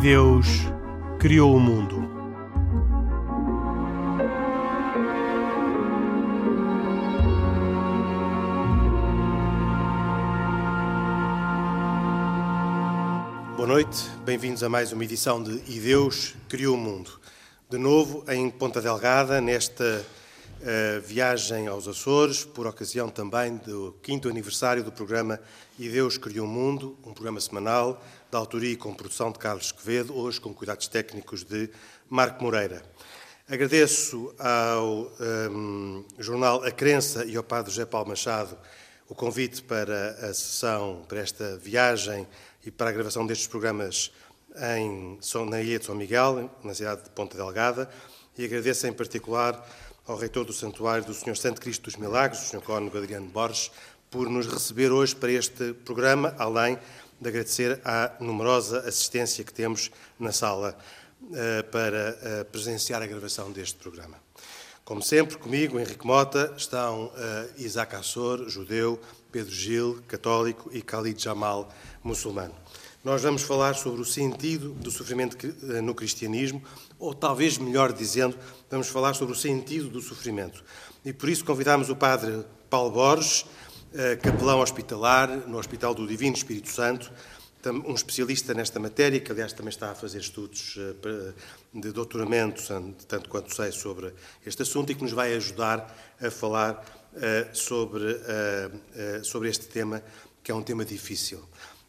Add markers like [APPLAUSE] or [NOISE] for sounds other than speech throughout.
Deus criou o mundo. Boa noite, bem-vindos a mais uma edição de E Deus criou o mundo. De novo em Ponta Delgada, nesta viagem aos Açores, por ocasião também do quinto aniversário do programa E Deus criou o mundo, um programa semanal da autoria e com produção de Carlos Quevedo, hoje com cuidados técnicos de Marco Moreira. Agradeço ao um, jornal A Crença e ao padre José Paulo Machado o convite para a sessão, para esta viagem e para a gravação destes programas em, na Ilha de São Miguel, na cidade de Ponta Delgada, e agradeço em particular ao reitor do Santuário do Senhor Santo Cristo dos Milagres, o Sr. Cónigo Adriano Borges, por nos receber hoje para este programa, além de agradecer à numerosa assistência que temos na sala uh, para uh, presenciar a gravação deste programa. Como sempre, comigo, Henrique Mota, estão uh, Isaac Assor, judeu, Pedro Gil, católico, e Khalid Jamal, muçulmano. Nós vamos falar sobre o sentido do sofrimento no cristianismo, ou talvez melhor dizendo, vamos falar sobre o sentido do sofrimento. E por isso convidamos o padre Paulo Borges, eh, capelão hospitalar no Hospital do Divino Espírito Santo, um especialista nesta matéria, que aliás também está a fazer estudos eh, de doutoramento, tanto quanto sei, sobre este assunto e que nos vai ajudar a falar eh, sobre, sobre este tema, que é um tema difícil.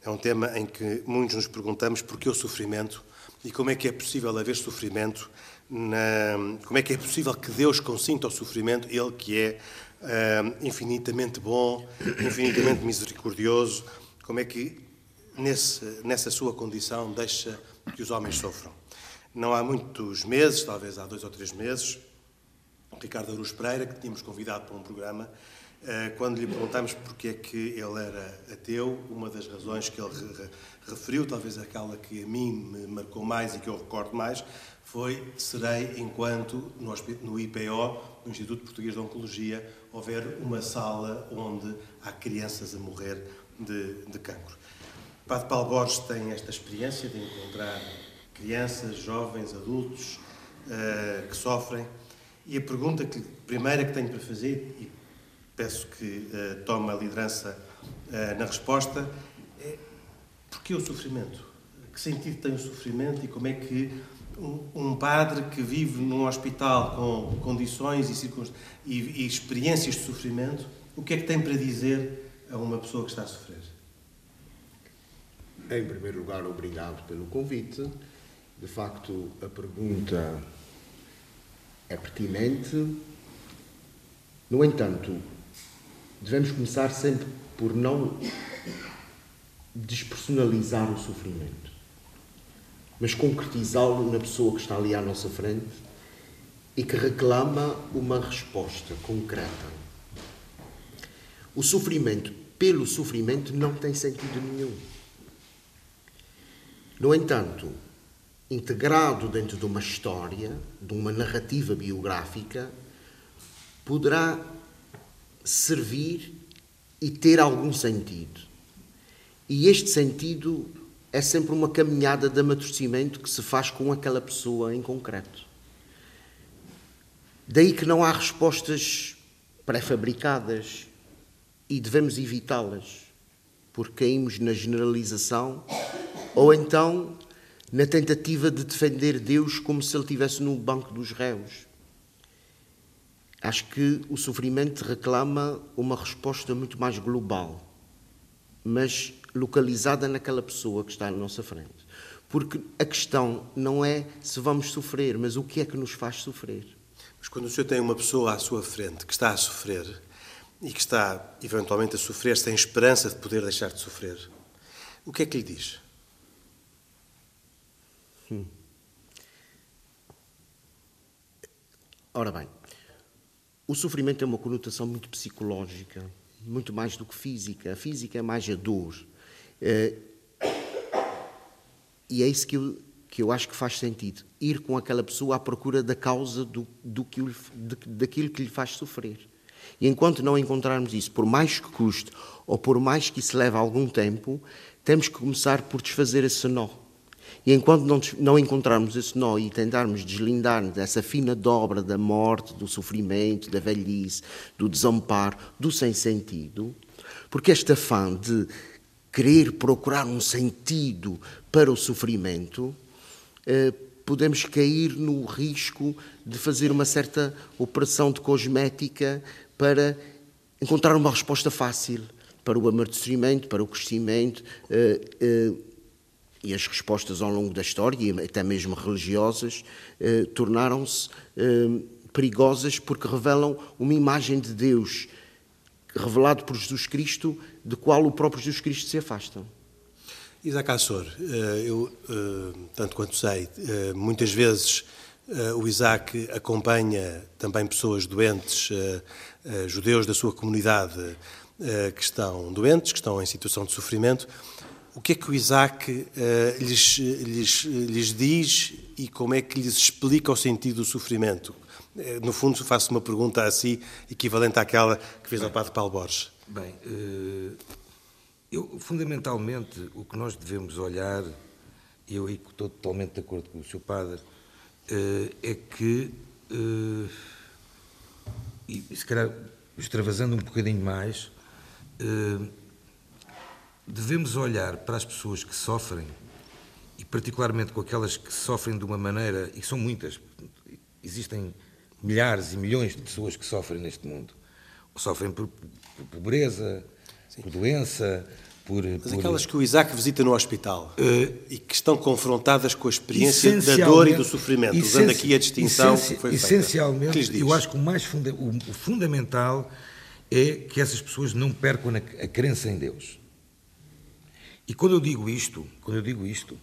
É um tema em que muitos nos perguntamos por que o sofrimento e como é que é possível haver sofrimento, na... como é que é possível que Deus consinta o sofrimento, Ele que é uh, infinitamente bom, infinitamente misericordioso, como é que nesse, nessa sua condição deixa que os homens sofram. Não há muitos meses, talvez há dois ou três meses, Ricardo Aruz Pereira, que tínhamos convidado para um programa, quando lhe perguntamos porque é que ele era ateu, uma das razões que ele referiu, talvez aquela que a mim me marcou mais e que eu recordo mais, foi serei enquanto no, IPO, no Instituto Português de Oncologia, houver uma sala onde há crianças a morrer de, de cancro. Padre Paulo Borges tem esta experiência de encontrar crianças, jovens, adultos uh, que sofrem e a pergunta que, primeira que tenho para fazer, e peço que uh, tome a liderança uh, na resposta, é porquê o sofrimento? Que sentido tem o sofrimento e como é que um, padre que vive num hospital com condições e, e, e experiências de sofrimento, o que é que tem para dizer a uma pessoa que está a sofrer? Em primeiro lugar, obrigado pelo convite. De facto, a pergunta é pertinente. No entanto, devemos começar sempre por não despersonalizar o sofrimento mas concretizá-lo na pessoa que está ali à nossa frente e que reclama uma resposta concreta. O sofrimento pelo sofrimento não tem sentido nenhum. No entanto, integrado dentro de uma história, de uma narrativa biográfica, poderá servir e ter algum sentido. E este sentido é sempre uma caminhada de amadurecimento que se faz com aquela pessoa em concreto. Daí que não há respostas pré-fabricadas e devemos evitá-las, porque caímos na generalização ou então na tentativa de defender Deus como se ele estivesse no banco dos réus. Acho que o sofrimento reclama uma resposta muito mais global, mas localizada naquela pessoa que está à nossa frente. Porque a questão não é se vamos sofrer, mas o que é que nos faz sofrer. Mas quando o senhor tem uma pessoa à sua frente que está a sofrer e que está eventualmente a sofrer sem esperança de poder deixar de sofrer, o que é que lhe diz? Hum. Ora bem, o sofrimento tem uma conotação muito psicológica, muito mais do que física. A física é mais a dor. Eh, e é isso que eu, que eu acho que faz sentido. Ir com aquela pessoa à procura da causa do, do que, daquilo que lhe faz sofrer. E enquanto não encontrarmos isso, por mais que custe ou por mais que isso leve algum tempo, temos que começar por desfazer esse nó. E enquanto não, não encontrarmos esse nó e tentarmos deslindar-nos dessa fina dobra da morte, do sofrimento, da velhice, do desamparo, do sem sentido, porque este afã de querer procurar um sentido para o sofrimento, eh, podemos cair no risco de fazer uma certa operação de cosmética para encontrar uma resposta fácil para o amadurecimento, para o crescimento. Eh, eh, e as respostas ao longo da história, e até mesmo religiosas, eh, tornaram-se eh, perigosas porque revelam uma imagem de Deus revelado por Jesus Cristo, de qual o próprio Jesus Cristo se afasta. Isaac Assor, eh, eu, eh, tanto quanto sei, eh, muitas vezes o Isaac acompanha também pessoas doentes, judeus da sua comunidade que estão doentes, que estão em situação de sofrimento. O que é que o Isaac uh, lhes, lhes, lhes diz e como é que lhes explica o sentido do sofrimento? No fundo, faço uma pergunta assim, equivalente àquela que fez ao Padre Paulo Borges. Bem, eu, fundamentalmente, o que nós devemos olhar, e eu estou totalmente de acordo com o Sr. Padre, é que, e se calhar extravasando um bocadinho mais, devemos olhar para as pessoas que sofrem, e particularmente com aquelas que sofrem de uma maneira, e são muitas, existem milhares e milhões de pessoas que sofrem neste mundo. Sofrem por, por pobreza, Sim. por doença, por, Mas por... aquelas que o Isaac visita no hospital uh, e que estão confrontadas com a experiência da dor e do sofrimento, usando aqui a distinção que foi feita. Essencialmente, eu acho que o mais funda o, o fundamental é que essas pessoas não percam a, a crença em Deus. E quando eu digo isto, quando eu digo isto,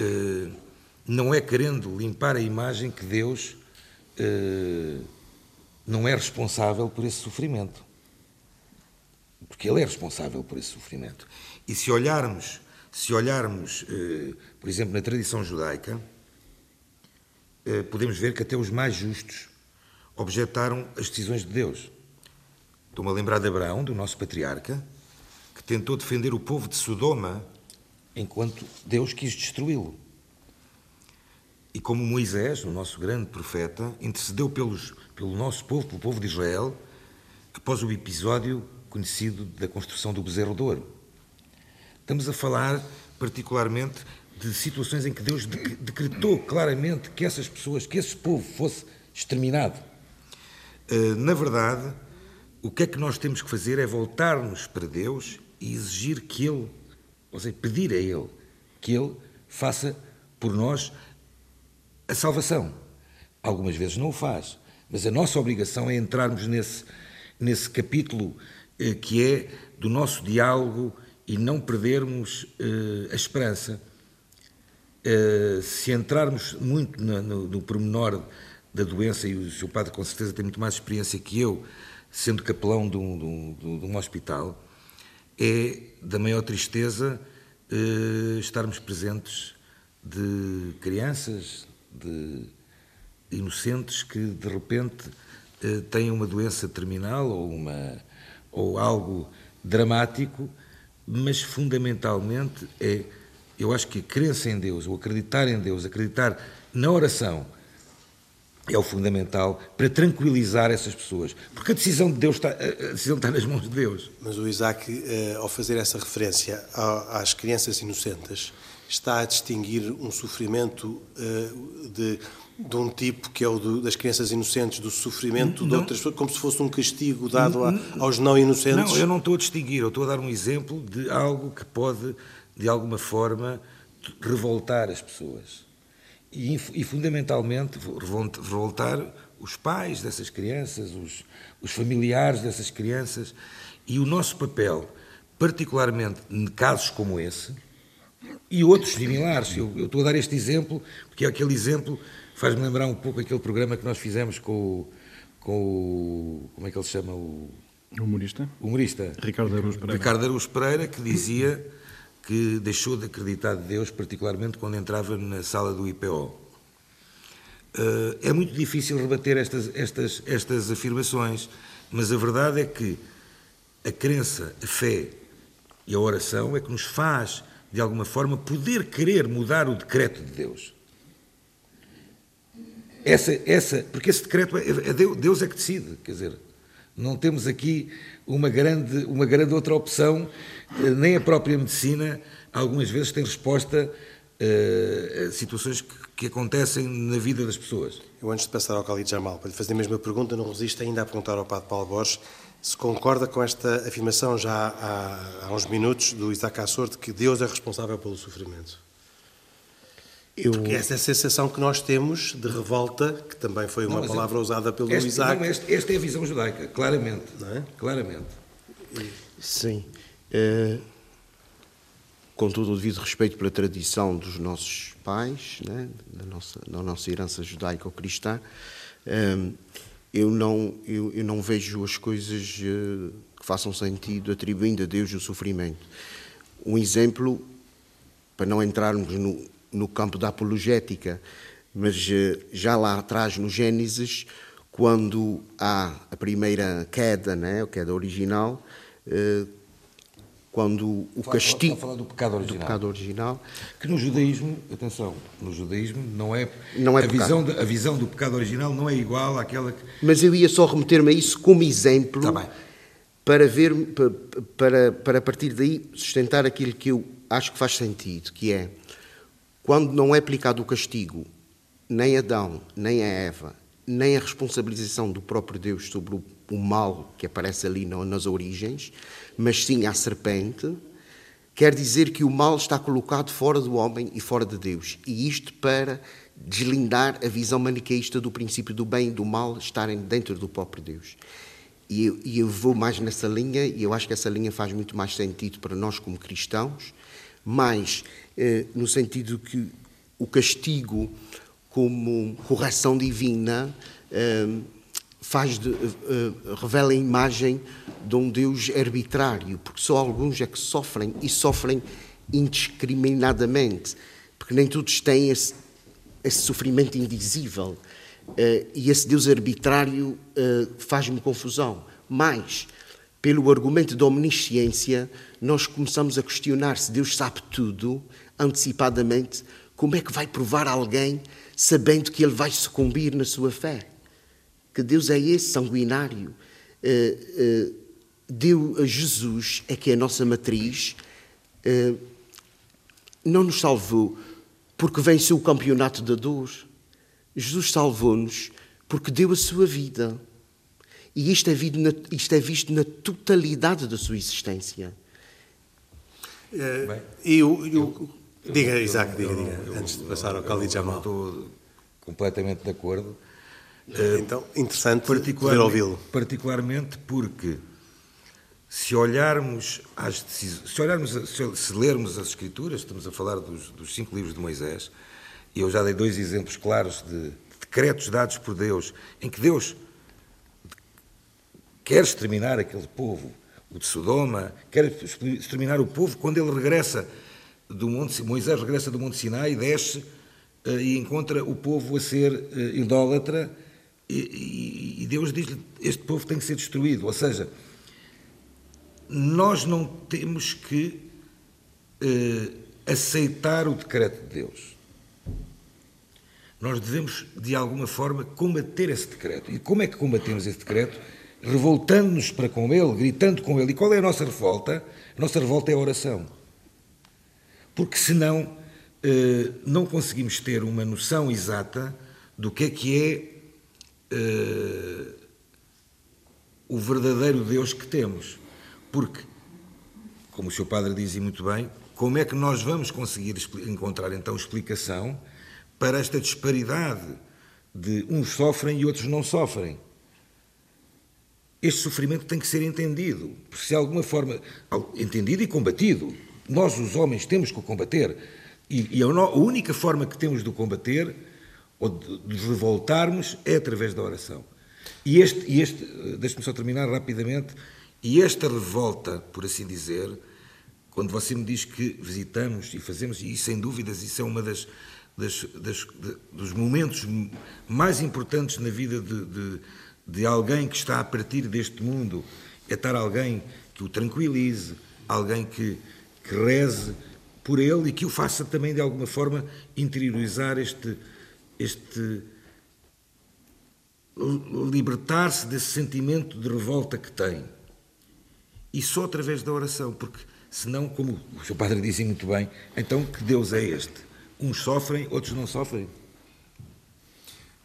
eh, não é querendo limpar a imagem que Deus eh, não é responsável por esse sofrimento. Porque Ele é responsável por esse sofrimento. E se olharmos, se olharmos, eh, por exemplo, na tradição judaica, podemos ver que até os mais justos objetaram as decisões de Deus. Estou-me a lembrar de Abraão, do nosso patriarca, que tentou defender o povo de Sodoma enquanto Deus quis destruí-lo. E como Moisés, o nosso grande profeta, intercedeu pelos, pelo nosso povo, pelo povo de Israel, após o episódio conhecido da construção do bezerro de ouro. Estamos a falar, particularmente, de situações em que Deus decretou claramente que essas pessoas, que esse povo fosse exterminado. Eh, na verdade, o que é que nós temos que fazer é voltar-nos para Deus e exigir que Ele, ou seja, pedir a Ele que Ele faça por nós a salvação. Algumas vezes não o faz, mas a nossa obrigação é entrarmos nesse, nesse capítulo eh, que é do nosso diálogo e não perdermos eh, a esperança. Eh, se entrarmos muito no, no, no pormenor da doença, e o seu padre com certeza tem muito mais experiência que eu, sendo capelão de um, de um, de um hospital, é da maior tristeza eh, estarmos presentes de crianças, de inocentes que de repente eh, têm uma doença terminal ou, uma, ou algo dramático, mas fundamentalmente é, eu acho que a crença em Deus, ou acreditar em Deus, acreditar na oração, é o fundamental para tranquilizar essas pessoas. Porque a decisão de Deus está, a decisão está nas mãos de Deus. Mas o Isaac, eh, ao fazer essa referência às crianças inocentes, está a distinguir um sofrimento eh, de, de um tipo que é o das crianças inocentes, do sofrimento não, de outras pessoas, como se fosse um castigo dado a, aos não inocentes? Não, eu não estou a distinguir, eu estou a dar um exemplo de algo que pode, de alguma forma, revoltar as pessoas e, e fundamentalmente revoltar os pais dessas crianças, os, os familiares dessas crianças. E o nosso papel, particularmente em casos como esse e outros similares. Eu, eu estou a dar este exemplo porque é aquele exemplo faz-me lembrar um pouco aquele programa que nós fizemos com o, com o como é que ele se chama? O humorista. Humorista. Ricardo Aruz Pereira. Ricardo Aruz Pereira que dizia que deixou de acreditar de Deus, particularmente quando entrava na sala do IPO. Eh, é muito difícil rebater estas, estas, estas afirmações, mas a verdade é que a crença, a fé e a oração é que nos faz de alguma forma, poder querer mudar o decreto de Deus. Essa, essa, porque esse decreto é, é Deus, Deus é que decide, quer dizer, não temos aqui uma grande, uma grande outra opção, nem a própria medicina algumas vezes tem resposta uh, a situações que, que, acontecem na vida das pessoas. Eu antes de passar ao Khalid Jamal, para lhe fazer a mesma pergunta, não resisto ainda a perguntar ao Padre Paulo Borges se concorda com esta afirmação já há, há uns minutos do Isaac Assor de que Deus é responsável pelo sofrimento. Eu... Porque essa é a sensação que nós temos de revolta, que também foi uma não, palavra eu... usada pelo este, Isaac. Não, este, esta é a visão judaica, claramente. É? Claramente. Sim. É, com todo o devido respeito pela tradição dos nossos pais, né, da, nossa, da nossa herança judaico-cristã, é, eu, não, eu, eu, não vejo as coisas é, que façam sentido atribuindo a Deus o sofrimento. Um exemplo, para não entrarmos no, no campo da apologética, mas eh, já lá atrás no Gênesis, quando há a primeira queda, né, a queda original, eh, quando o castigo. Falar do pecado original. Do pecado original. Que no judaísmo, atenção, no judaísmo não é. Não é a, visão de, a visão do pecado original não é igual àquela que. Mas eu ia só remeter-me a isso como exemplo. Bem. Para ver, para, para a partir daí sustentar aquilo que eu acho que faz sentido, que é quando não é aplicado o castigo, nem Adão, nem a Eva, nem a responsabilização do próprio Deus sobre o mal que aparece ali nas origens, mas sim à serpente, quer dizer que o mal está colocado fora do homem e fora de Deus. E isto para deslindar a visão maniqueísta do princípio do bem e do mal estarem dentro do próprio Deus. E eu, e eu vou mais nessa linha, e eu acho que essa linha faz muito mais sentido para nós como cristãos, mais eh, no sentido que o castigo como correção divina eh, faz de, eh, revela a imagem de um Deus arbitrário, porque só alguns é que sofrem e sofrem indiscriminadamente, porque nem todos têm esse, esse sofrimento invisível. e esse Deus arbitrário faz-me confusão. Mas, pelo argumento da omnisciência, nós começamos a questionar se Deus sabe tudo antecipadamente, como é que vai provar alguém sabendo que ele vai sucumbir na sua fé? Que Deus é esse sanguinário. Uh, uh, Deus, Jesus é que é a nossa matriz. Uh, não nos salvou porque venceu o campeonato da dor. Jesus salvou-nos porque deu a sua vida. E isto é, isto é visto na totalidade da sua existência. Bem, e o, eu, diga, Isaac, diga, diga, eu, antes de passar ao Khalid Jamal. Estou completamente de acordo. Então, interessante poder ouvi-lo. Particularmente porque, se olharmos, às decisões, se, olharmos se lermos as Escrituras, estamos a falar dos, dos cinco livros de Moisés, e eu já dei dois exemplos claros de decretos dados por Deus, em que Deus quer exterminar aquele povo o de Sodoma, quer exterminar o povo quando ele regressa do monte, Moisés regressa do Monte Sinai, desce uh, e encontra o povo a ser uh, idólatra e, e, Deus diz-lhe, este povo tem que ser destruído, ou seja, nós não temos que uh, aceitar o decreto de Deus. Nós devemos, de alguma forma, combater esse decreto. E como é que combatemos esse decreto? revoltando-nos para com Ele, gritando com Ele. E qual é a nossa revolta? A nossa revolta é a oração. Porque senão eh, não conseguimos ter uma noção exata do que é que é eh, o verdadeiro Deus que temos. Porque, como o seu padre dizia muito bem, como é que nós vamos conseguir encontrar então explicação para esta disparidade de uns sofrem e outros não sofrem? este sofrimento tem que ser entendido, se de alguma forma entendido e combatido. Nós, os homens, temos que o combater. E, e a, a, única forma que temos de o combater, ou de, de revoltarmos, é através da oração. E este, e este deixe-me só terminar rapidamente, e esta revolta, por assim dizer, quando você me diz que visitamos e fazemos, e sem dúvidas isso é uma das, das, das dos momentos mais importantes na vida de, de de alguém que está a partir deste mundo é estar alguém que o tranquilize, alguém que, que reze por ele e que o faça também de alguma forma interiorizar este, este libertar-se desse sentimento de revolta que tem. E só através da oração, porque senão, como o seu padre disse muito bem, então que Deus é este? Uns sofrem, outros não sofrem.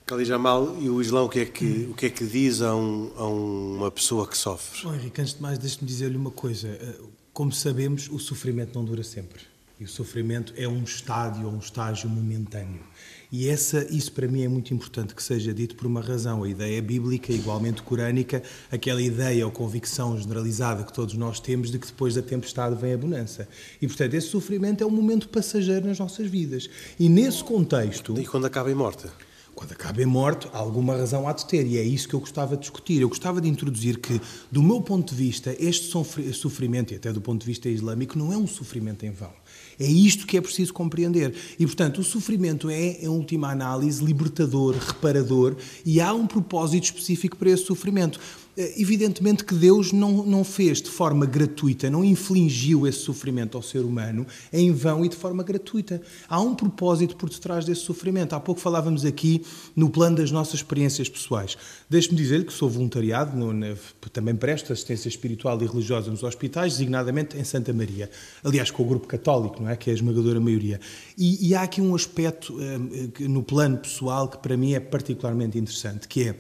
Khalid Jamal, e o Islão o que é que, o que, é que diz a, um, a uma pessoa que sofre? Bom, Henrique, antes de mais, deixe-me dizer-lhe uma coisa. Eh, como sabemos, o sofrimento não dura sempre. E o sofrimento é um estádio um estágio momentâneo. E essa, isso para mim é muito importante que seja dito por uma razão. A ideia bíblica, igualmente corânica, aquela ideia ou convicção generalizada que todos nós temos de que depois da tempestade vem a bonança. E, portanto, esse sofrimento é um momento passageiro nas nossas vidas. E nesse contexto. E quando acaba em morte? Quando acaba em morte, alguma razão há de ter, e é isso que eu gostava de discutir. Eu gostava de introduzir que, do meu ponto de vista, este sofrimento, e até do ponto de vista islâmico, não é um sofrimento em vão. É isto que é preciso compreender. E, portanto, o sofrimento é, em última análise, libertador, reparador, e há um propósito específico para esse sofrimento. Eh, evidentemente que Deus não, não fez de forma gratuita, não infligiu esse sofrimento ao ser humano em vão e de forma gratuita. Há um propósito por detrás desse sofrimento. Há pouco falávamos aqui no plano das nossas experiências pessoais. Deixe-me dizer que sou voluntariado, no, também presto assistência espiritual e religiosa nos hospitais, designadamente em Santa Maria. Aliás, com o grupo católico, não é? Que é a esmagadora maioria. E, e há aqui um aspecto eh, no plano pessoal que para mim é particularmente interessante, que é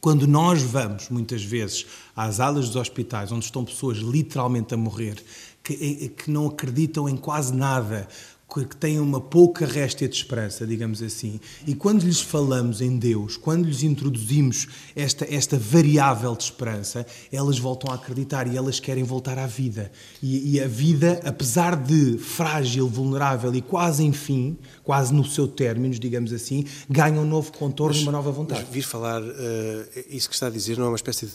quando nós vamos, muitas vezes, às alas dos hospitais, onde estão pessoas literalmente a morrer, que, eh, que não acreditam em quase nada, que têm uma pouca réstia de esperança, digamos assim. E quando lhes falamos em Deus, quando lhes introduzimos esta, esta variável de esperança, elas voltam a acreditar e elas querem voltar à vida. E, e a vida, apesar de frágil, vulnerável e quase enfim, quase no seu término, digamos assim, ganha um novo contorno e uma nova vontade. Mas vir falar, uh, isso que está a dizer, não é uma espécie de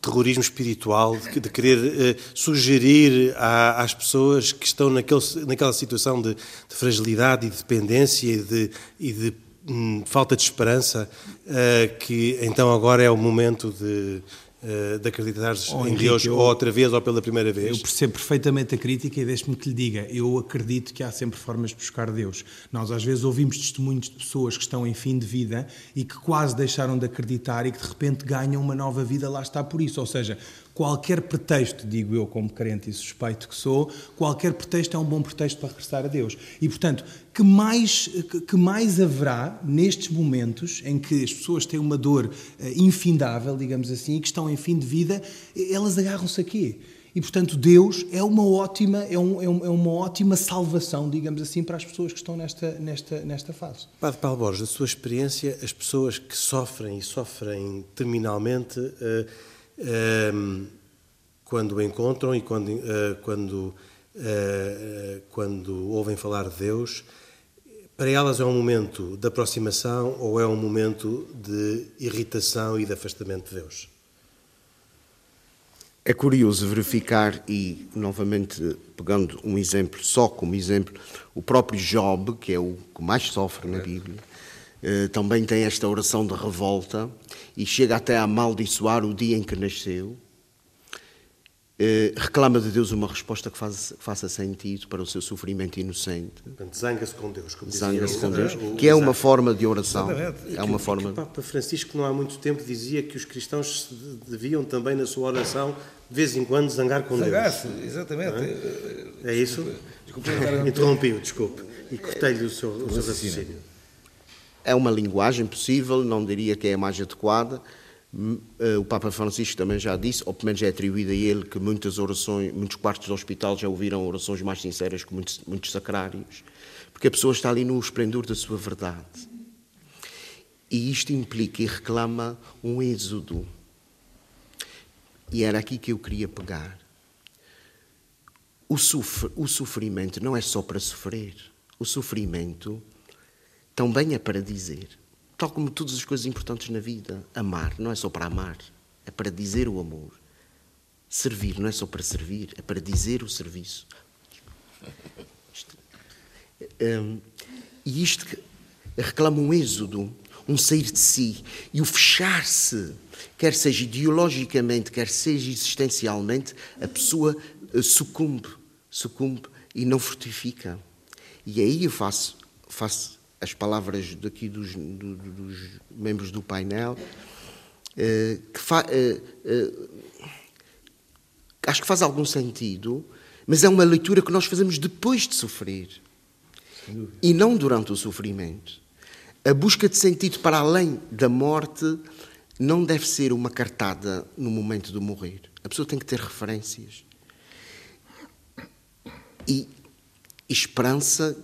terrorismo espiritual, de, de querer uh, sugerir à, às pessoas que estão naquele, naquela situação de de fragilidade e de dependência e de, e de hum, falta de esperança, uh, que então agora é o momento de, uh, de acreditar oh, em Henrique, Deus eu, ou outra vez ou pela primeira vez? Eu percebo perfeitamente a crítica e deixe-me que lhe diga, eu acredito que há sempre formas de buscar Deus. Nós às vezes ouvimos testemunhos de pessoas que estão em fim de vida e que quase deixaram de acreditar e que de repente ganham uma nova vida, lá está por isso. Ou seja, qualquer pretexto, digo eu como crente e suspeito que sou, qualquer pretexto é um bom pretexto para regressar a Deus. E, portanto, que mais, que mais haverá nestes momentos em que as pessoas têm uma dor eh, infindável, digamos assim, e que estão em fim de vida, elas agarram-se aqui. E, portanto, Deus é uma ótima, é, um, é, é, uma ótima salvação, digamos assim, para as pessoas que estão nesta, nesta, nesta fase. Padre Paulo Borges, da sua experiência, as pessoas que sofrem e sofrem terminalmente... Uh, quando o encontram e quando, eh, quando, eh, quando ouvem falar de Deus, para elas é um momento de aproximação ou é um momento de irritação e de afastamento de Deus? É curioso verificar, e novamente pegando um exemplo, só como exemplo, o próprio Job, que é o que mais sofre na Bíblia, eh, também tem esta oração de revolta e chega até a amaldiçoar o dia em que nasceu. Eh, reclama de Deus uma resposta que faça, faça sentido para o seu sofrimento inocente. Zanga-se com Deus, como Zanga-se com Deus, que é uma forma de oração. É uma forma. o Papa Francisco, não há muito tempo, dizia que os cristãos deviam também, na sua oração, de vez em quando, zangar com Deus. Zangar-se, exatamente. É, é isso? Desculpe, [LAUGHS] Interrompi-o, desculpe. E cortei-lhe o seu, o seu raciocínio. É uma linguagem possível, não diria que é a mais adequada. Eh, o Papa Francisco também já disse, ou pelo menos é atribuído a ele, que muitas orações, muitos quartos do hospital já ouviram orações mais sinceras que muitos, muitos sacrários, porque a pessoa está ali no esplendor da sua verdade. E isto implica e reclama um êxodo. E era aqui que eu queria pegar. O, sofr o sofrimento não é só para sofrer. O sofrimento também é para dizer. Tal como todas as coisas importantes na vida. Amar não é só para amar, é para dizer o amor. Servir não é só para servir, é para dizer o serviço. Um, e isto reclama um êxodo, um sair de si e o fechar-se, quer seja ideologicamente, quer seja existencialmente, a pessoa sucumbe, sucumbe e não frutifica. E aí eu faço, faço as palavras daqui dos, do, dos membros do painel, eh, que fa, eh, eh, acho que faz algum sentido, mas é uma leitura que nós fazemos depois de sofrer e não durante o sofrimento. A busca de sentido para além da morte não deve ser uma cartada no momento de morrer. A pessoa tem que ter referências e esperança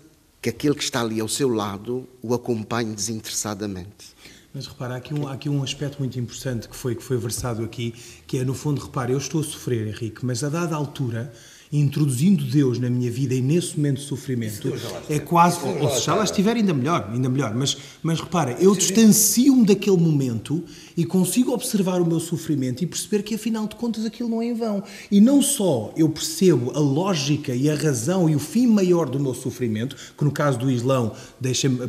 que aquele que está ali ao seu lado o acompanhe desinteressadamente. Mas repara, há aqui, um, há aqui um aspecto muito importante que foi, que foi versado aqui, que é, no fundo, repara, eu estou a sofrer, Henrique, mas a dada altura introduzindo Deus na minha vida e nesse momento de sofrimento, é quase. Ou se já lá estiver, ainda melhor, ainda melhor. Mas, mas repara, eu distancio-me daquele momento e consigo observar o meu sofrimento e perceber que, afinal de contas, aquilo não é em vão. E não só eu percebo a lógica e a razão e o fim maior do meu sofrimento, que no caso do Islão,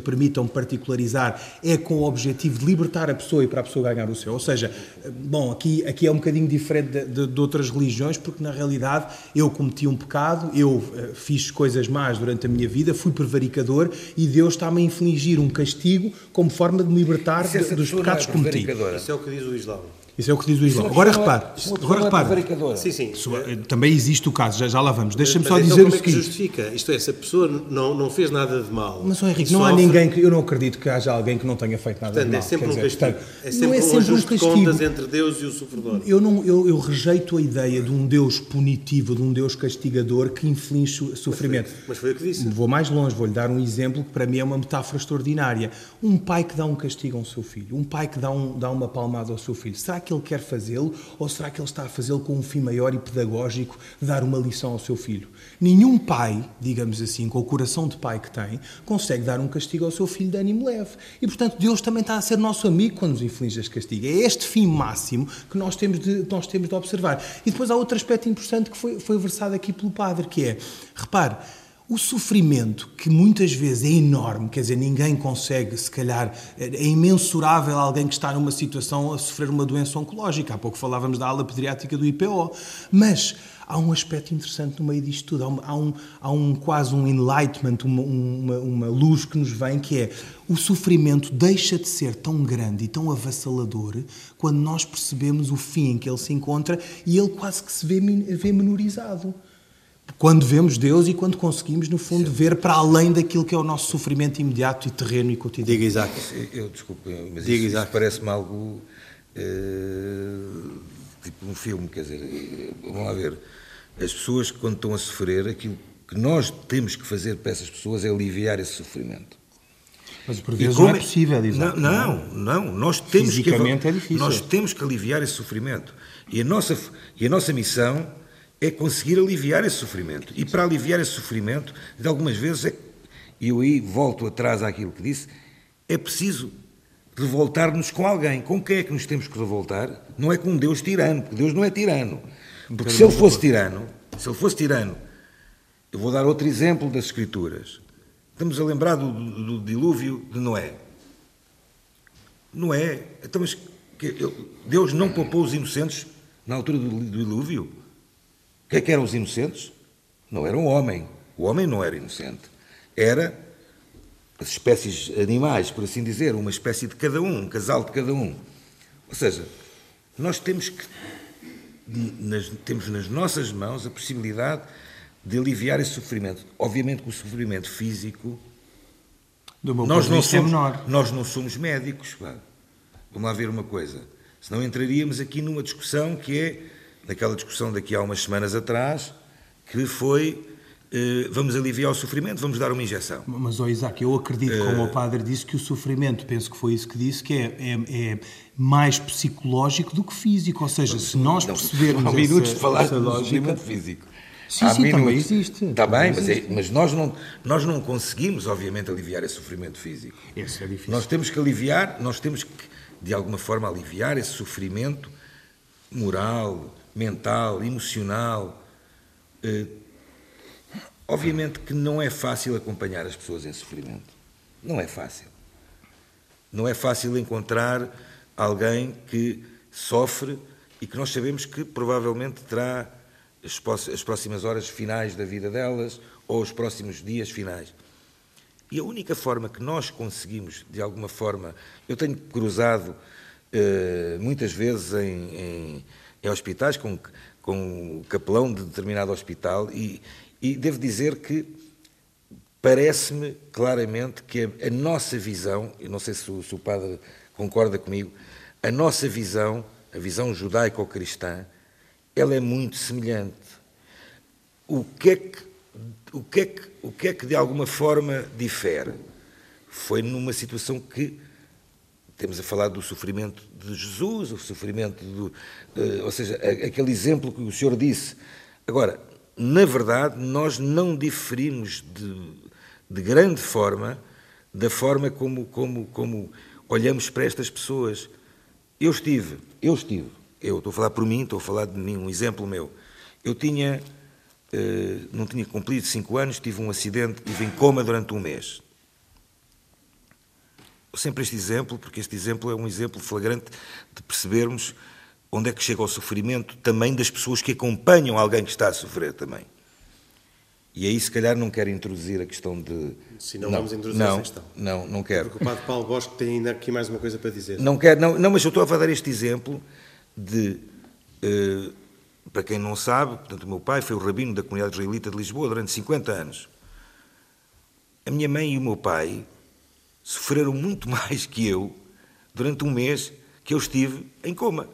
permitam-me particularizar, é com o objetivo de libertar a pessoa e para a pessoa ganhar o céu. Ou seja, bom, aqui, aqui é um bocadinho diferente de, de, de outras religiões, porque na realidade eu, cometi um pecado, eu uh, fiz coisas más durante a minha vida, fui prevaricador e Deus está-me a infligir um castigo como forma de me libertar de, dos pecados é que cometi. Isso é o que diz o Islão. Isso é o que diz o Islão. Agora repare. Agora repare. Sim, sim. Também existe o caso, já, já lá vamos. Deixa-me só então dizer como o seguinte. É que justifica? Isto é, se a pessoa não, não fez nada de mal. Mas, oh, Henrique, não há ninguém que. Eu não acredito que haja alguém que não tenha feito nada portanto, de mal. É sempre um dizer, castigo. Portanto, é sempre, não é um sempre ajuste um de castigo. contas entre Deus e o sofredor. Eu, não, eu, eu rejeito a ideia de um Deus punitivo, de um Deus castigador que inflige sofrimento. Mas foi o que disse. Vou mais longe, vou-lhe dar um exemplo que para mim é uma metáfora extraordinária. Um pai que dá um castigo ao seu filho, um pai que dá, um, dá uma palmada ao seu filho, será que ele quer fazê-lo ou será que ele está a fazê-lo com um fim maior e pedagógico de dar uma lição ao seu filho? Nenhum pai, digamos assim, com o coração de pai que tem, consegue dar um castigo ao seu filho de ânimo leve. E, portanto, Deus também está a ser nosso amigo quando nos inflige este castigo. É este fim máximo que nós temos de, nós temos de observar. E depois há outro aspecto importante que foi, foi versado aqui pelo padre, que é, repare, o sofrimento, que muitas vezes é enorme, quer dizer, ninguém consegue, se calhar, é imensurável alguém que está numa situação a sofrer uma doença oncológica. Há pouco falávamos da ala pediátrica do IPO. Mas há um aspecto interessante no meio disto tudo. Há um, há um, há um quase um enlightenment, uma, uma, uma luz que nos vem, que é o sofrimento deixa de ser tão grande e tão avassalador quando nós percebemos o fim em que ele se encontra e ele quase que se vê, vê menorizado quando vemos Deus e quando conseguimos, no fundo, Sim. ver para além daquilo que é o nosso sofrimento imediato e terreno e cotidiano. Diga Isaac. Eu, desculpe, mas Diga isso, isso parece-me algo uh, tipo um filme, quer dizer, vamos lá ver. As pessoas, quando estão a sofrer, aquilo que nós temos que fazer para essas pessoas é aliviar esse sofrimento. Mas por vezes não é possível, Isaac. Não, não, não. Nós temos Fisicamente que, é difícil. Nós temos que aliviar esse sofrimento. E a nossa, e a nossa missão é conseguir aliviar esse sofrimento. E para aliviar esse sofrimento, de algumas vezes, é, e eu aí volto atrás àquilo que disse, é preciso revoltar-nos com alguém. Com quem é que nos temos que revoltar? Não é com um Deus tirano, porque Deus não é tirano. Porque se ele fosse tirano, se ele fosse tirano, eu vou dar outro exemplo das Escrituras. Estamos a lembrar do, do, do dilúvio de Noé. Noé, então, mas Deus não poupou os inocentes na altura do, do dilúvio? O que, é que eram os inocentes? Não era um homem. O homem não era inocente. Era as espécies animais, por assim dizer, uma espécie de cada um, um casal de cada um. Ou seja, nós temos que nas, temos nas nossas mãos a possibilidade de aliviar esse sofrimento. Obviamente que o sofrimento físico nós não, é somos, é nós não somos médicos. Pá. Vamos lá ver uma coisa. Senão entraríamos aqui numa discussão que é naquela discussão daqui há umas semanas atrás, que foi eh, vamos aliviar o sofrimento, vamos dar uma injeção. Mas, oh, Isaac, eu acredito, como uh... o padre disse, que o sofrimento, penso que foi isso que disse, que é, é, é mais psicológico do que físico. Ou seja, se nós não, percebermos. Há minutos essa, de falar essa lógica... sofrimento físico. Sim, sim, minutos. também existe. Está bem, mas, é, mas, nós, não, nós não conseguimos, obviamente, aliviar esse sofrimento físico. Esse é difícil. Nós temos que aliviar, nós temos que, de alguma forma, aliviar esse sofrimento moral, mental, emocional. Eh, obviamente que não é fácil acompanhar as pessoas em sofrimento. Não é fácil. Não é fácil encontrar alguém que sofre e que nós sabemos que provavelmente terá as próximas horas finais da vida delas ou os próximos dias finais. E a única forma que nós conseguimos, de alguma forma, eu tenho cruzado eh, muitas vezes em, em, em, hospitais com, com o capelão de determinado hospital e, e devo dizer que parece-me claramente que a, a, nossa visão, eu não sei se o, se o padre concorda comigo, a nossa visão, a visão judaico-cristã, ela é muito semelhante. O que é que, o que, é que, o que, é que de alguma forma difere? Foi numa situação que temos a falar do sofrimento de Jesus, o sofrimento do. Uh, ou seja, aquele exemplo que o Senhor disse. Agora, na verdade, nós não diferimos de de grande forma da forma como, como, como olhamos para estas pessoas. Eu estive, eu estive, eu estou a falar por mim, estou a falar de mim, um exemplo meu. Eu tinha, eh, não tinha cumprido cinco anos, tive um acidente, estive em coma durante um mês. Sempre este exemplo, porque este exemplo é um exemplo flagrante de percebermos onde é que chega o sofrimento também das pessoas que acompanham alguém que está a sofrer também. E aí, se calhar, não quero introduzir a questão de. Se não, não vamos introduzir não, essa questão. Não, não quero. Porque o Padre Paulo Bosco tem ainda aqui mais uma coisa para dizer. Não quero, não, não mas eu estou a dar este exemplo de. Uh, para quem não sabe, portanto, o meu pai foi o rabino da comunidade israelita de Lisboa durante 50 anos. A minha mãe e o meu pai sofreram muito [LAUGHS] mais que eu durante um mês que eu estive em coma.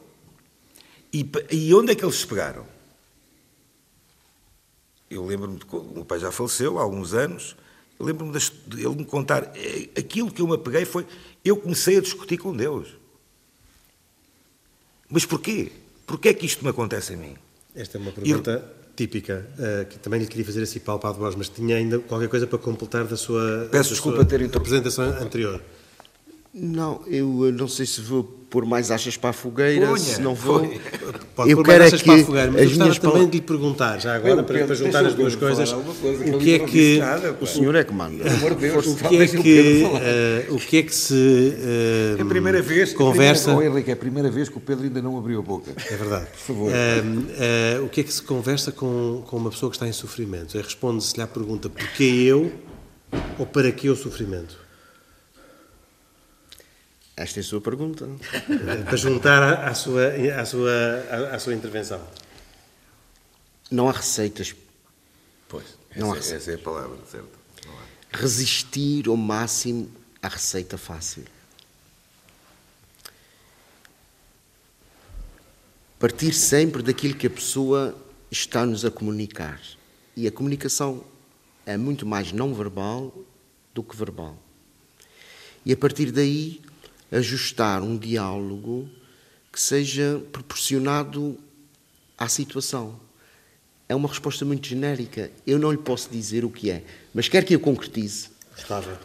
E, e onde é que eles se pegaram? eu lembro-me de o meu pai já faleceu há alguns anos. Eu lembro-me de ele me contar. É, aquilo que eu me apeguei foi. Eu comecei a discutir com Deus. Mas porquê? Porquê é que isto me acontece a mim? Esta é uma pergunta. Típica, uh, que também lhe queria fazer assim para o Padre Borges, mas tinha ainda qualquer coisa para completar da sua, Peço da desculpa sua ter apresentação anterior. Não, eu não sei se vou pôr mais achas para a fogueira, se não vou. Pode eu quero é que para a fogueira, mas eu gostava também de lhe perguntar, já agora, para, para juntar as duas coisas, o que é que. Nada, o senhor é que manda. o que é que, uh, o que é que se. Uh, é a primeira vez. Conversa. Primeira, oh, Henrique, é a primeira vez que o Pedro ainda não abriu a boca. É verdade. Por favor. Uh, o que é que se conversa com, com uma pessoa que está em sofrimento? É responde-se-lhe à pergunta: porquê eu ou para que o sofrimento? Esta é a sua pergunta. [LAUGHS] Para juntar à sua, à, sua, à, sua intervenção. Não há receitas. Pois, não essa, há essa é a palavra, certo? Resistir ao máximo à receita fácil. Partir sempre daquilo que a pessoa está-nos a comunicar. E a comunicação é muito mais não verbal do que verbal. E a partir daí ajustar um diálogo que seja proporcionado à situação. É uma resposta muito genérica. Eu não lhe posso dizer o que é, mas quer que eu concretize. Gostava.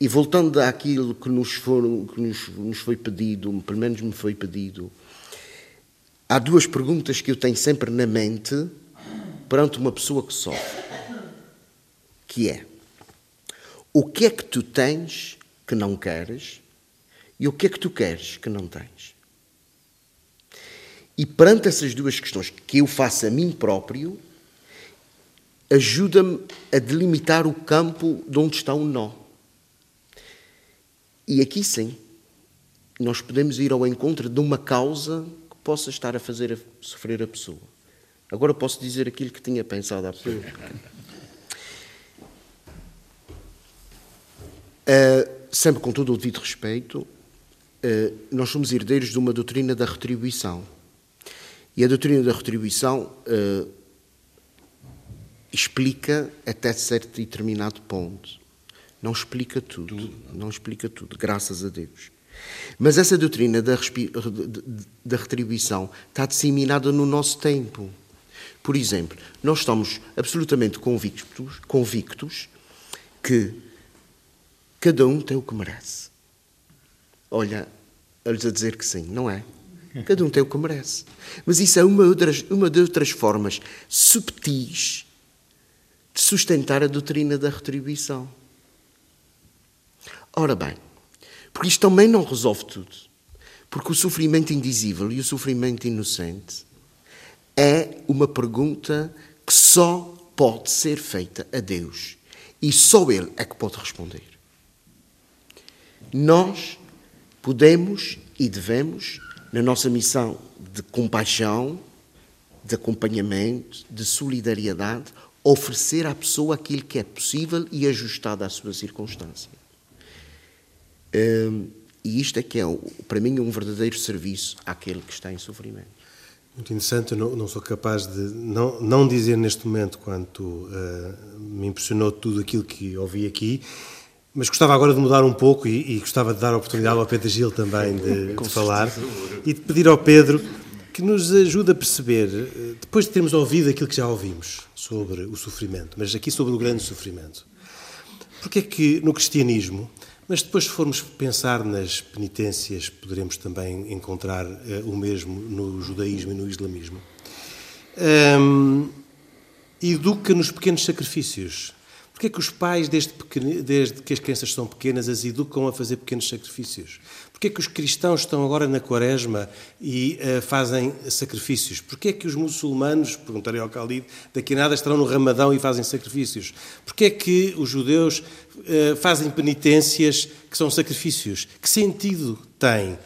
E voltando àquilo que nos, foram, que nos, nos foi pedido, pelo menos me foi pedido, há duas perguntas que eu tenho sempre na mente perante uma pessoa que sofre, que é o que é que tu tens que não queres e o que é que tu queres que não tens? E perante essas duas questões que eu faço a mim próprio, ajuda-me a delimitar o campo de onde está o nó. E aqui sim, nós podemos ir ao encontro de uma causa que possa estar a fazer a sofrer a pessoa. Agora posso dizer aquilo que tinha pensado há pouco. Uh, sempre com todo o devido respeito, nós somos herdeiros de uma doutrina da retribuição. E a doutrina da retribuição uh, explica até certo e determinado ponto. Não explica tudo, tudo. Não explica tudo, graças a Deus. Mas essa doutrina da, da retribuição está disseminada no nosso tempo. Por exemplo, nós estamos absolutamente convictos, convictos que cada um tem o que merece olha, a-lhes a dizer que sim, não é? Cada um tem o que merece. Mas isso é uma, outras, uma de outras formas subtis de sustentar a doutrina da retribuição. Ora bem, porque isto também não resolve tudo. Porque o sofrimento indizível e o sofrimento inocente é uma pergunta que só pode ser feita a Deus e só Ele é que pode responder. Nós podemos e devemos, na nossa missão de compaixão, de acompanhamento, de solidariedade, oferecer à pessoa aquilo que é possível e ajustado à sua circunstância. Hum, e isto é que é, para mim, um verdadeiro serviço àquele que está em sofrimento. Muito interessante, eu não, não, sou capaz de não, não dizer neste momento quanto uh, me impressionou tudo aquilo que ouvi aqui, mas gostava agora de mudar um pouco e, e gostava de dar a oportunidade ao Pedro Gil também de, [LAUGHS] de falar e de pedir ao Pedro que nos ajude a perceber, eh, depois de termos ouvido aquilo que já ouvimos sobre o sofrimento, mas aqui sobre o grande sofrimento, porque é que no cristianismo mas depois, se formos pensar nas penitências, poderemos também encontrar uh, o mesmo no judaísmo e no islamismo. Um, educa nos pequenos sacrifícios. Porquê é que os pais, desde, desde que as crianças são pequenas, as educam a fazer pequenos sacrifícios? Porquê é que os cristãos estão agora na quaresma e uh, fazem sacrifícios? Porquê é que os muçulmanos, perguntarei ao Khalid, daqui a nada estarão no ramadão e fazem sacrifícios? Porquê é que os judeus uh, fazem penitências que são sacrifícios? Que sentido tem?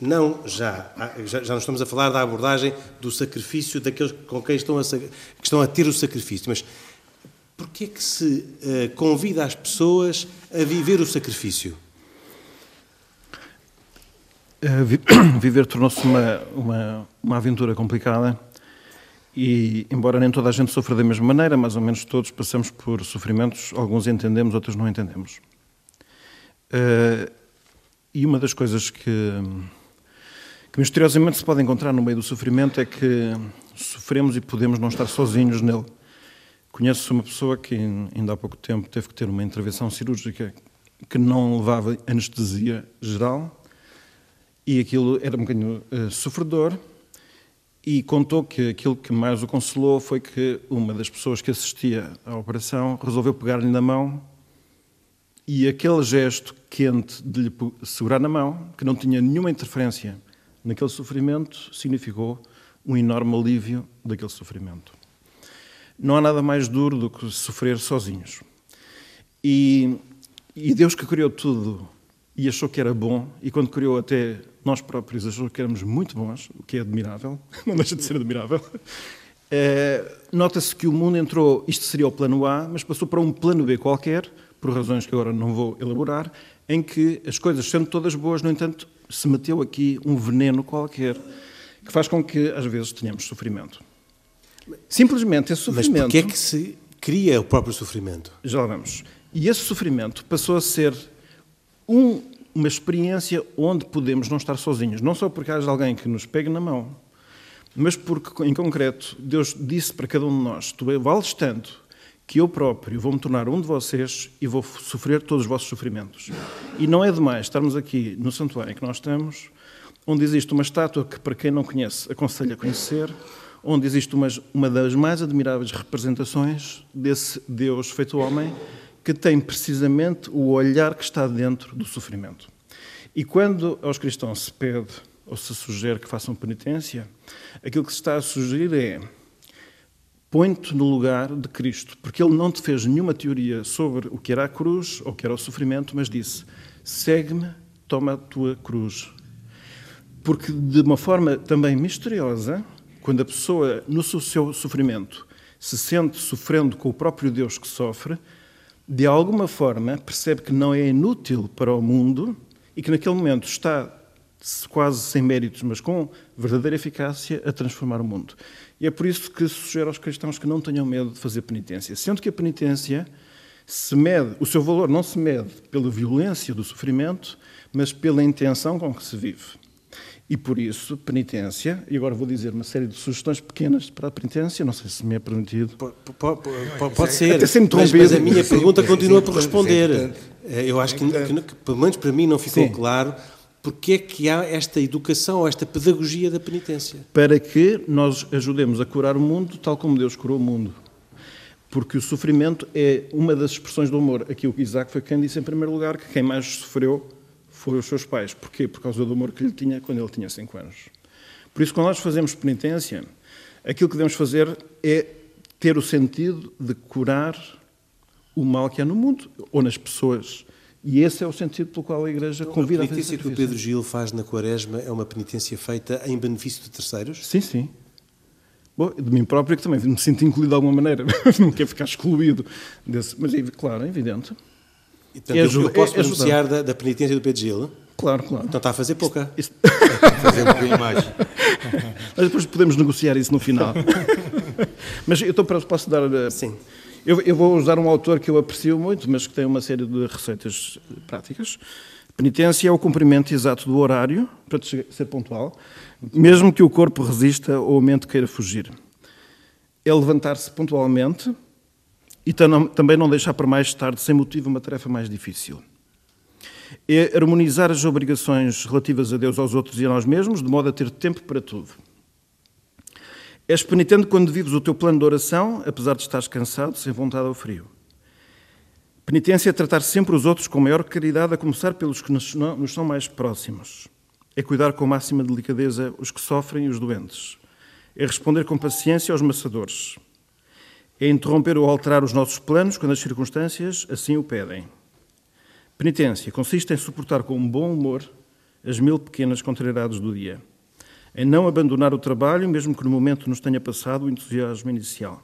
Não já, já, já não estamos a falar da abordagem do sacrifício daqueles com quem estão a, que estão a ter o sacrifício, mas porquê é que se uh, convida as pessoas a viver o sacrifício? [COUGHS] viver tornou-se uma, uma, uma aventura complicada e, embora nem toda a gente sofra da mesma maneira, mais ou menos todos passamos por sofrimentos, alguns entendemos, outros não entendemos. Uh, e uma das coisas que, que misteriosamente se pode encontrar no meio do sofrimento é que sofremos e podemos não estar sozinhos nele. Conheço uma pessoa que ainda há pouco tempo teve que ter uma intervenção cirúrgica que não levava anestesia geral e aquilo era um bocadinho uh, sofredor. E contou que aquilo que mais o consolou foi que uma das pessoas que assistia à operação resolveu pegar-lhe na mão e aquele gesto quente de lhe segurar na mão, que não tinha nenhuma interferência naquele sofrimento, significou um enorme alívio daquele sofrimento. Não há nada mais duro do que sofrer sozinhos. E, e Deus que criou tudo e achou que era bom, e quando criou até nós próprios achou que éramos muito bons, o que é admirável, [LAUGHS] não deixa de ser admirável. É, Nota-se que o mundo entrou, isto seria o plano A, mas passou para um plano B qualquer, por razões que agora não vou elaborar, em que as coisas sendo todas boas, no entanto, se meteu aqui um veneno qualquer, que faz com que às vezes tenhamos sofrimento. Simplesmente esse sofrimento. Mas porquê é que se cria o próprio sofrimento? Já vamos. E esse sofrimento passou a ser um uma experiência onde podemos não estar sozinhos. Não só porque haja alguém que nos pegue na mão, mas porque, em concreto, Deus disse para cada um de nós: Tu vales tanto que eu próprio vou me tornar um de vocês e vou sofrer todos os vossos sofrimentos. E não é demais estarmos aqui no santuário em que nós estamos, onde existe uma estátua que, para quem não conhece, aconselho a conhecer, onde existe uma, uma das mais admiráveis representações desse Deus feito homem que tem precisamente o olhar que está dentro do sofrimento. E quando aos cristãos se pede ou se sugere que façam penitência, aquilo que se está a sugerir é põe-te no lugar de Cristo, porque ele não te fez nenhuma teoria sobre o que era a cruz ou o que era o sofrimento, mas disse: segue-me, toma a tua cruz. Porque de uma forma também misteriosa, quando a pessoa no seu sofrimento se sente sofrendo com o próprio Deus que sofre, de alguma forma, percebe que não é inútil para o mundo e que naquele momento está quase sem méritos, mas com verdadeira eficácia, a transformar o mundo. E é por isso que sugiro aos cristãos que não tenham medo de fazer penitência. Sendo que a penitência se mede, o seu valor não se mede pela violência do sofrimento, mas pela intenção com que se vive. E por isso, penitência, e agora vou dizer uma série de sugestões pequenas para a penitência, não sei se me é permitido. Pode, pode, pode, pode ser, mas, mas, a minha pergunta continua por responder. Eh, eu acho que, que, que, pelo menos para mim, não ficou Sim. claro porque é que há esta educação ou esta pedagogia da penitência. Para que nós ajudemos a curar o mundo tal como Deus curou o mundo. Porque o sofrimento é uma das expressões do amor. Aqui o Isaac foi quem disse, em primeiro lugar, que quem mais sofreu foi os seus pais. Porquê? Por causa do amor que lhe tinha quando ele tinha 5 anos. Por isso, quando nós fazemos penitência, Aquilo que devemos fazer é ter o sentido de curar o mal que há no mundo ou nas pessoas. E esse é o sentido pelo qual a Igreja convida a fazer A penitência que o Pedro Gil faz na Quaresma é uma penitência feita em benefício de terceiros? Sim, sim. Bom, de mim próprio que também me sinto incluído de alguma maneira. [LAUGHS] não quero ficar excluído desse. Mas, é, claro, é evidente. E, portanto, é, eu, eu posso é, beneficiar da, da, penitência do Pedro Gil? Claro, claro. Então está a fazer pouca. Isso... fazer um mais. [LAUGHS] Mas depois podemos negociar isso no final. [LAUGHS] mas eu estou para, posso dar... Eh, Sim. Eu, eu, vou usar um autor que eu aprecio muito, mas que tem uma série de receitas práticas. Penitência é o cumprimento exato do horário, para ser pontual, mesmo que o corpo resista ou a mente queira fugir. É levantar-se pontualmente e também não deixar para mais tarde, sem motivo, uma tarefa mais difícil. É harmonizar as obrigações relativas a Deus, aos outros e a nós mesmos, de modo a ter tempo para tudo. És penitente quando vives o teu plano de oração, apesar de estares cansado, sem vontade ou frio. Penitência é tratar sempre os outros com maior caridade, a começar pelos que nos são mais próximos. É cuidar com máxima delicadeza os que sofrem e os doentes. É responder com paciência aos maçadores. É interromper ou alterar os nossos planos quando as circunstâncias assim o pedem. Penitência consiste em suportar com bom humor as mil pequenas contrariedades do dia em não abandonar o trabalho, mesmo que no momento nos tenha passado o entusiasmo inicial,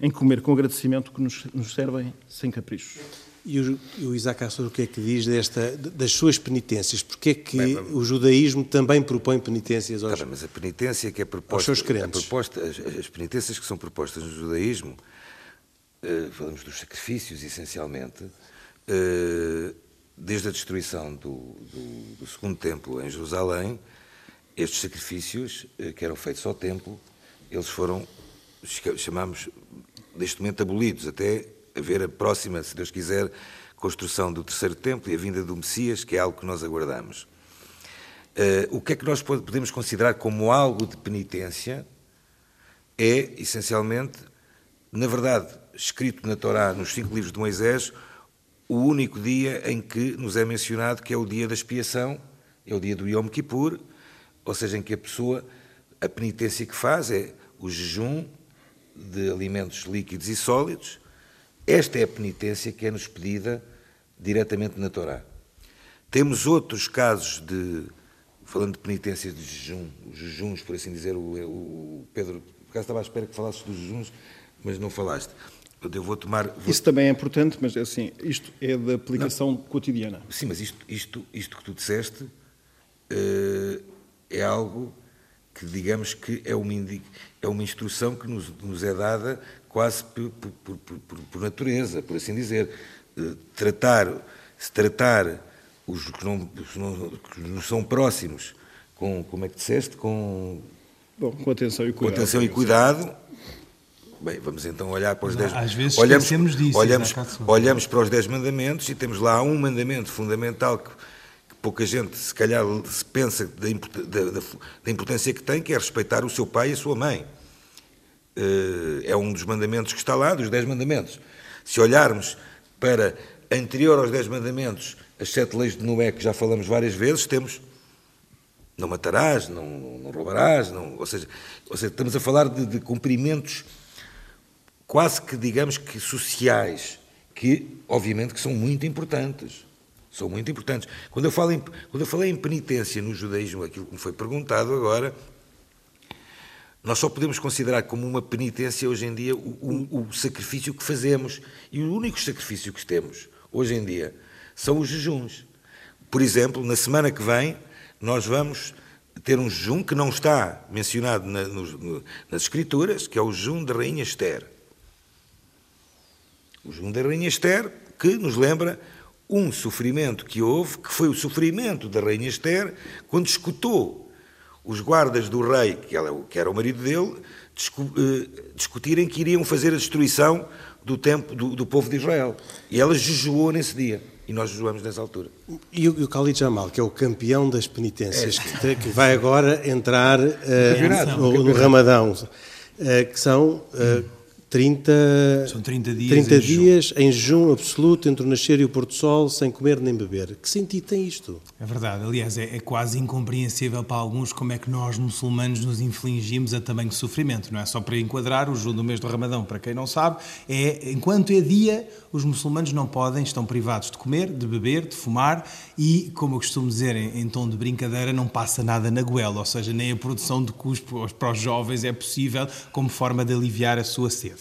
em comer com agradecimento que nos, servem sem caprichos. E o, o Isaac Assor o que é que diz desta, das suas penitências? Porque é que bem, o judaísmo também propõe penitências aos, tá bem, mas a penitência que é proposta, aos seus crentes? Proposta, as, as, penitências que são propostas no judaísmo, uh, falamos dos sacrifícios essencialmente, uh, desde a destruição do, do, do segundo templo em Jerusalém, estes sacrifícios, eh, que eram feitos ao templo, eles foram, chamamos, neste momento, abolidos, até haver a próxima, se Deus quiser, construção do terceiro templo e a vinda do Messias, que é algo que nós aguardamos. Uh, o que é que nós podemos considerar como algo de penitência é, essencialmente, na verdade, escrito na Torá, nos cinco livros de Moisés, o único dia em que nos é mencionado que é o dia da expiação, é o dia do Yom Kippur, ou seja, em que a pessoa, a penitência que faz é o jejum de alimentos líquidos e sólidos. Esta é a penitência que é-nos pedida diretamente na Torá. Temos outros casos de, falando de penitências de jejum, os jejuns, por assim dizer, o, o Pedro, por acaso estava à espera que falasses dos jejuns, mas não falaste. Eu vou tomar. Vou... Isso também é importante, mas é assim, isto é da aplicação não. cotidiana. Sim, mas isto, isto, isto que tu disseste uh, é algo que, digamos que é uma, é uma instrução que nos, nos é dada quase por, por, por, por, natureza, por assim dizer. Eh, tratar, se tratar os que não, não, que nos são próximos com, como é que disseste, com... Bom, com atenção e cuidado. Com atenção e cuidado, Bem, vamos então olhar para os não, dez... Às vezes olhamos, disso. Olhamos, olhamos para os dez mandamentos e temos lá um mandamento fundamental que pouca gente, se calhar, se pensa da, da, da, importância que tem, que é respeitar o seu pai e a sua mãe. Eh, é um dos mandamentos que está lá, dos dez mandamentos. Se olharmos para anterior aos dez mandamentos, as sete leis de Noé, que já falamos várias vezes, temos não matarás, não, não roubarás, não, ou, seja, ou seja, estamos a falar de, de cumprimentos quase que, digamos que sociais, que obviamente que são muito importantes são muito importantes. Quando eu, falo em, quando eu falei em penitência no judaísmo, aquilo que me foi perguntado agora, nós só podemos considerar como uma penitência hoje em dia o, o, o sacrifício que fazemos. E o único sacrifício que temos hoje em dia são os jejuns. Por exemplo, na semana que vem, nós vamos ter um jejum que não está mencionado na, no, nas Escrituras, que é o jejum da Rainha Esther. O jejum da Rainha Esther, que nos lembra um sofrimento que houve, que foi o sofrimento da Rainha Esther, quando escutou os guardas do rei, que, ela, que era o marido dele, eh, discutirem que iriam fazer a destruição do tempo do, do povo de Israel. E ela jejuou nesse dia. E nós jejuamos nessa altura. E o, o Khalid Jamal, que é o campeão das penitências, é. que, que, vai agora entrar uh, no, no, Ramadão, uh, que são uh, 30, São 30 dias 30 em dias em jejum absoluto entre o nascer e o pôr do sol, sem comer nem beber. Que sentido tem isto? É verdade, aliás, é, é quase incompreensível para alguns como é que nós, muçulmanos, nos infligimos a tamanho sofrimento. Não é só para enquadrar o jejum do mês do Ramadão, para quem não sabe, é enquanto é dia, os muçulmanos não podem, estão privados de comer, de beber, de fumar e, como eu costumo dizer em, em tom de brincadeira, não passa nada na goela, ou seja, nem a produção de cuspo para os jovens é possível como forma de aliviar a sua sede.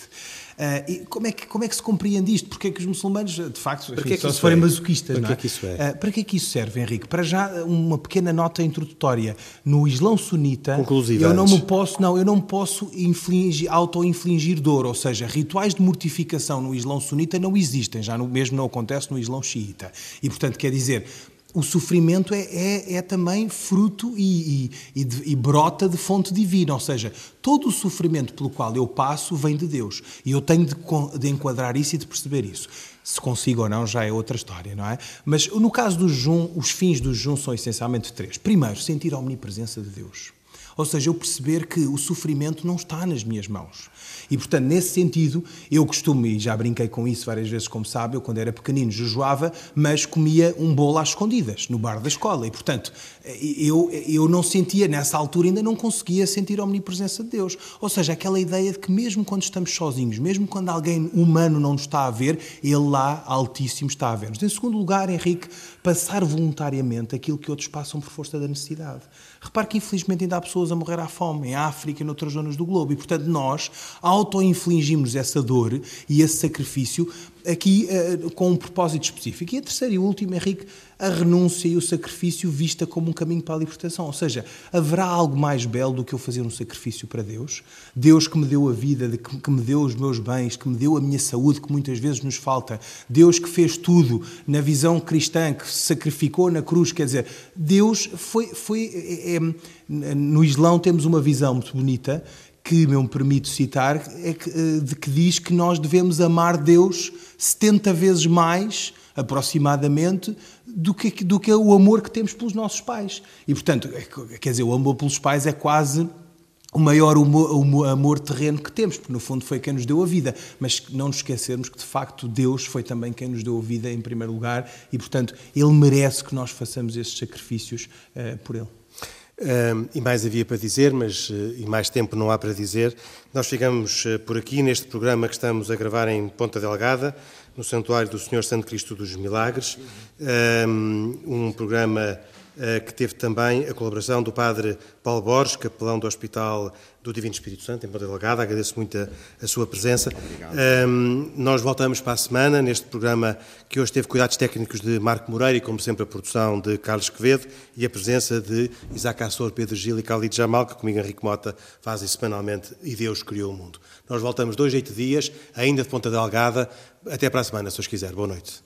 Ah, e como, é que, como é que se compreende isto? Porque é que os muçulmanos, de facto, Para que é que isso se forem é? masoquistas, Para é? que isso é? Ah, para que é que isso serve, Henrique? Para já uma pequena nota introdutória. No Islão sunita, eu não me posso, não, eu não posso infligir, auto-infligir dor, ou seja, rituais de mortificação no Islão sunita não existem, já no, mesmo não acontece no Islão xiita. E portanto quer dizer, o sofrimento é, é, é também fruto e, e, e e brota de fonte divina, ou seja, todo o sofrimento pelo qual eu passo vem de Deus. E eu tenho de, de enquadrar isso e de perceber isso. Se consigo ou não já é outra história, não é? Mas no caso do jejum, os fins do jejum são essencialmente três. Primeiro, sentir a omnipresença de Deus. Ou seja, eu perceber que o sofrimento não está nas minhas mãos. E, portanto, nesse sentido, eu costumo, e já brinquei com isso várias vezes, como sabe, eu quando era pequenino jejuava, mas comia um bolo às escondidas, no bar da escola. E, portanto, eu, eu não sentia, nessa altura ainda não conseguia sentir a omnipresença de Deus. Ou seja, aquela ideia de que mesmo quando estamos sozinhos, mesmo quando alguém humano não nos está a ver, Ele lá, Altíssimo, está a ver-nos. Em segundo lugar, Henrique, passar voluntariamente aquilo que outros passam por força da necessidade. Repare que, infelizmente, ainda há pessoas a morrer à fome, em África e noutras zonas do globo. E, portanto, nós auto-infligimos essa dor e esse sacrifício aqui eh, com um propósito específico. E a terceira e última, Henrique, a renúncia e o sacrifício vista como um caminho para a libertação. Ou seja, haverá algo mais belo do que eu fazer um sacrifício para Deus? Deus que me deu a vida, que, que me deu os meus bens, que me deu a minha saúde, que muitas vezes nos falta. Deus que fez tudo na visão cristã, que se sacrificou na cruz. Quer dizer, Deus foi. foi é- é- no Islão temos uma visão muito bonita que me permito citar, é que, eh, de que diz que nós devemos amar Deus 70 vezes mais, aproximadamente, do que, do que o amor que temos pelos nossos pais. E, portanto, é que- quer dizer, o amor pelos pais é quase o maior humor- humor- amor terreno que temos, porque no fundo foi quem nos deu a vida. Mas não nos esquecermos que de facto Deus foi também quem nos deu a vida em primeiro lugar e, portanto, Ele merece que nós façamos esses sacrifícios eh, por Ele. E mais havia para dizer, mas eh, e mais tempo não há para dizer. Nós ficamos eh, por aqui neste programa que estamos a gravar em Ponta Delgada, no Santuário do Senhor Santo Cristo dos Milagres. Um programa que teve também a colaboração do Padre Paulo Borges, capelão do Hospital do Divino Espírito Santo, em Ponta Delgada. Agradeço muito a, a sua presença. Ahm, nós voltamos para a semana, neste programa que hoje teve cuidados técnicos de Marco Moreira e, como sempre, a produção de Carlos Quevedo e a presença de Isaac Assor, Pedro Gil e Khalid Jamal, que comigo, Henrique Mota, fazem semanalmente E Deus Criou o Mundo. Nós voltamos dois, oito dias, ainda de Ponta Delgada. Até para a semana, se os quiser. Boa noite.